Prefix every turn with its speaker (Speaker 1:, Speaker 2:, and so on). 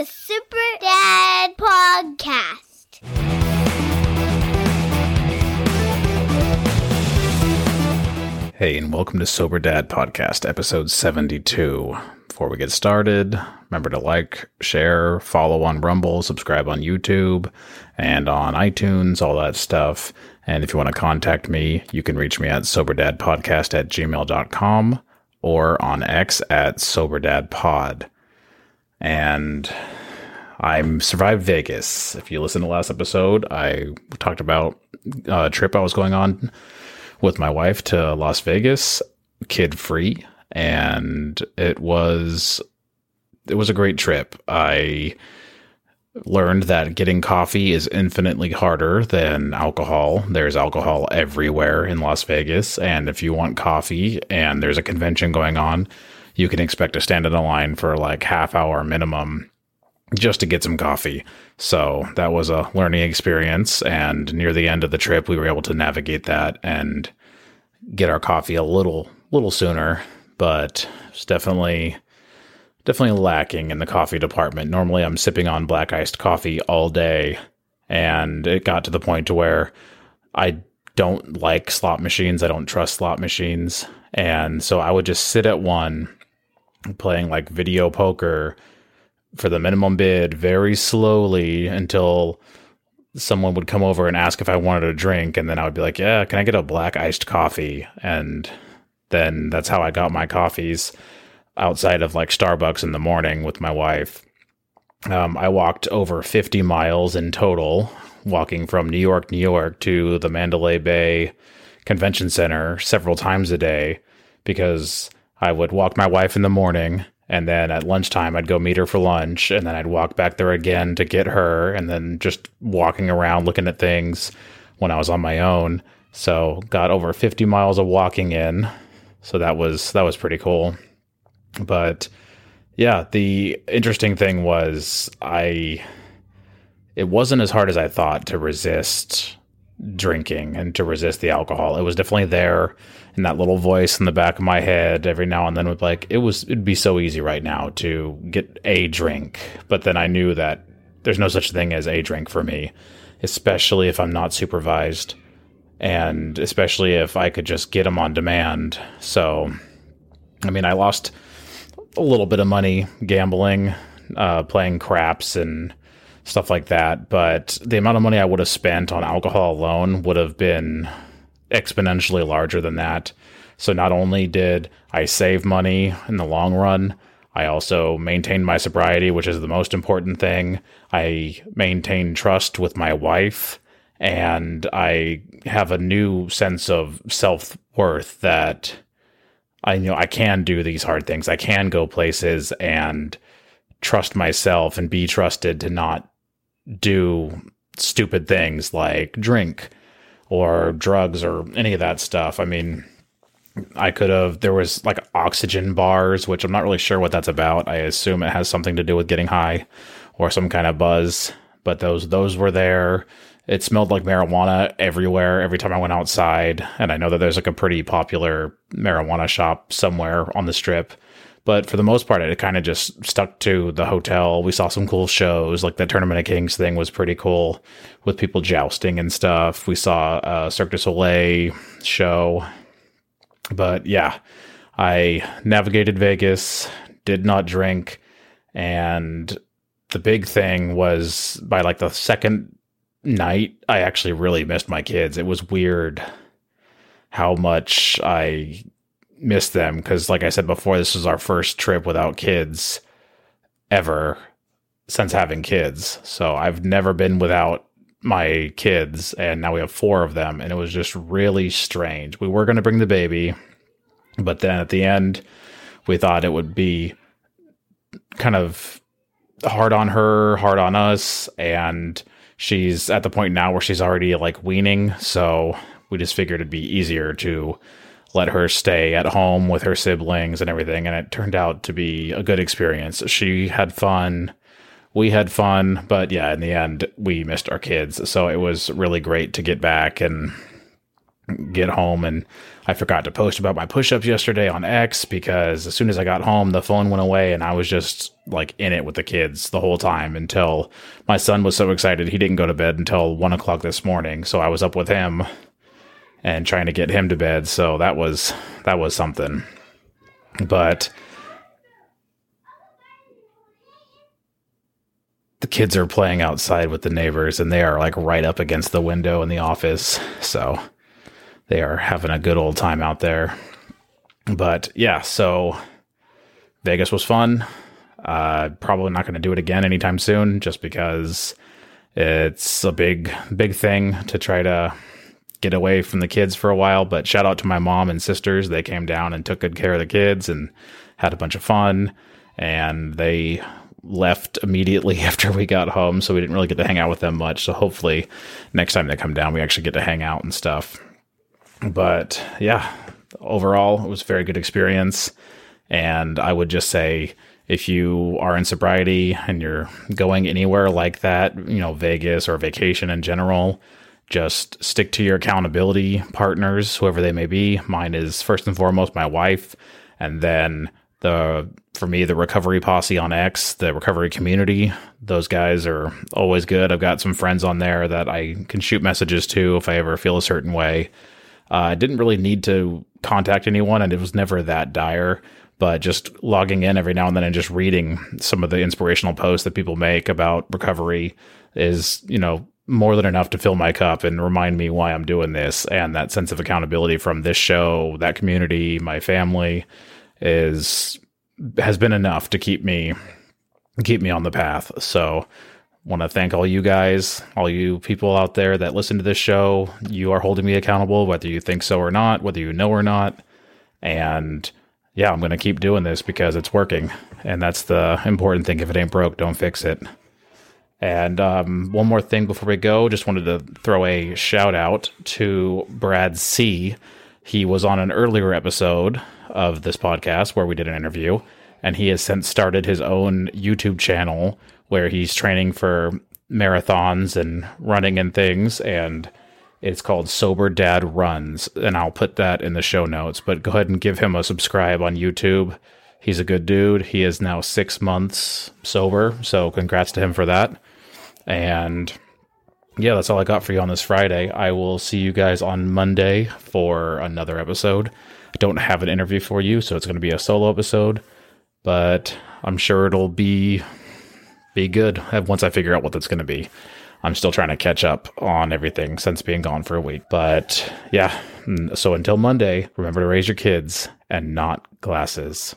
Speaker 1: the Sober Dad Podcast.
Speaker 2: Hey, and welcome to Sober Dad Podcast, episode 72. Before we get started, remember to like, share, follow on Rumble, subscribe on YouTube, and on iTunes, all that stuff. And if you want to contact me, you can reach me at soberdadpodcast at gmail.com or on X at soberdadpod. And I'm survived Vegas. If you listen to last episode, I talked about a trip I was going on with my wife to Las Vegas, kid free, and it was it was a great trip. I learned that getting coffee is infinitely harder than alcohol. There's alcohol everywhere in Las Vegas, and if you want coffee and there's a convention going on, you can expect to stand in a line for like half hour minimum just to get some coffee. So that was a learning experience. And near the end of the trip, we were able to navigate that and get our coffee a little, little sooner. But it's definitely, definitely lacking in the coffee department. Normally, I'm sipping on black iced coffee all day, and it got to the point to where I don't like slot machines. I don't trust slot machines, and so I would just sit at one, playing like video poker for the minimum bid very slowly until someone would come over and ask if I wanted a drink. And then I would be like, yeah, can I get a black iced coffee? And then that's how I got my coffees outside of like Starbucks in the morning with my wife. Um, I walked over 50 miles in total, walking from New York, New York to the Mandalay Bay Convention Center several times a day because I would walk my wife in the morning and then at lunchtime I'd go meet her for lunch and then I'd walk back there again to get her and then just walking around looking at things when I was on my own. So got over 50 miles of walking in. So that was that was pretty cool. But yeah, the interesting thing was I it wasn't as hard as I thought to resist drinking and to resist the alcohol. It was definitely there and that little voice in the back of my head every now and then would like it was it'd be so easy right now to get a drink but then i knew that there's no such thing as a drink for me especially if i'm not supervised and especially if i could just get them on demand so i mean i lost a little bit of money gambling uh, playing craps and stuff like that but the amount of money i would have spent on alcohol alone would have been exponentially larger than that. So not only did I save money in the long run, I also maintained my sobriety, which is the most important thing. I maintained trust with my wife, and I have a new sense of self worth that I you know I can do these hard things. I can go places and trust myself and be trusted to not do stupid things like drink or drugs or any of that stuff. I mean, I could have, there was like oxygen bars, which I'm not really sure what that's about. I assume it has something to do with getting high or some kind of buzz, but those, those were there. It smelled like marijuana everywhere every time I went outside. And I know that there's like a pretty popular marijuana shop somewhere on the strip but for the most part, it kind of just stuck to the hotel. We saw some cool shows, like the Tournament of Kings thing was pretty cool with people jousting and stuff. We saw a Cirque du Soleil show. But yeah, I navigated Vegas, did not drink, and the big thing was by like the second night, I actually really missed my kids. It was weird how much I miss them because, like I said before, this was our first trip without kids ever since having kids. So I've never been without my kids, and now we have four of them, and it was just really strange. We were going to bring the baby, but then at the end, we thought it would be kind of hard on her, hard on us, and she's at the point now where she's already like weaning, so we just figured it'd be easier to let her stay at home with her siblings and everything. And it turned out to be a good experience. She had fun. We had fun. But yeah, in the end, we missed our kids. So it was really great to get back and get home and I forgot to post about my push-ups yesterday on X because as soon as I got home, the phone went away and I was just like in it with the kids the whole time until my son was so excited he didn't go to bed until one o'clock this morning. So I was up with him and trying to get him to bed. So that was that was something. But the kids are playing outside with the neighbors and they are like right up against the window in the office. So they are having a good old time out there. But yeah, so Vegas was fun. Uh, probably not going to do it again anytime soon just because it's a big, big thing to try to get away from the kids for a while. But shout out to my mom and sisters. They came down and took good care of the kids and had a bunch of fun. And they left immediately after we got home, so we didn't really get to hang out with them much. So hopefully, next time they come down, we actually get to hang out and stuff. But yeah, overall, it was a very good experience. And I would just say, if you are in sobriety and you're going anywhere like that, you know, Vegas or vacation in general, just stick to your accountability partners, whoever they may be. Mine is first and foremost my wife, and then the for me the recovery posse on X, the recovery community. Those guys are always good. I've got some friends on there that I can shoot messages to if I ever feel a certain way. Uh, I didn't really need to contact anyone, and it was never that dire. But just logging in every now and then and just reading some of the inspirational posts that people make about recovery is, you know, more than enough to fill my cup and remind me why I'm doing this. And that sense of accountability from this show, that community, my family is has been enough to keep me keep me on the path. So want to thank all you guys, all you people out there that listen to this show. You are holding me accountable, whether you think so or not, whether you know or not. And yeah, I'm going to keep doing this because it's working. And that's the important thing. If it ain't broke, don't fix it. And um, one more thing before we go, just wanted to throw a shout out to Brad C. He was on an earlier episode of this podcast where we did an interview, and he has since started his own YouTube channel where he's training for marathons and running and things. And it's called Sober Dad Runs. And I'll put that in the show notes. But go ahead and give him a subscribe on YouTube. He's a good dude. He is now six months sober. So congrats to him for that. And yeah, that's all I got for you on this Friday. I will see you guys on Monday for another episode. I don't have an interview for you, so it's going to be a solo episode, but I'm sure it'll be be good once I figure out what that's going to be. I'm still trying to catch up on everything since being gone for a week. But yeah, mm, so until Monday, remember to raise your kids and not glasses.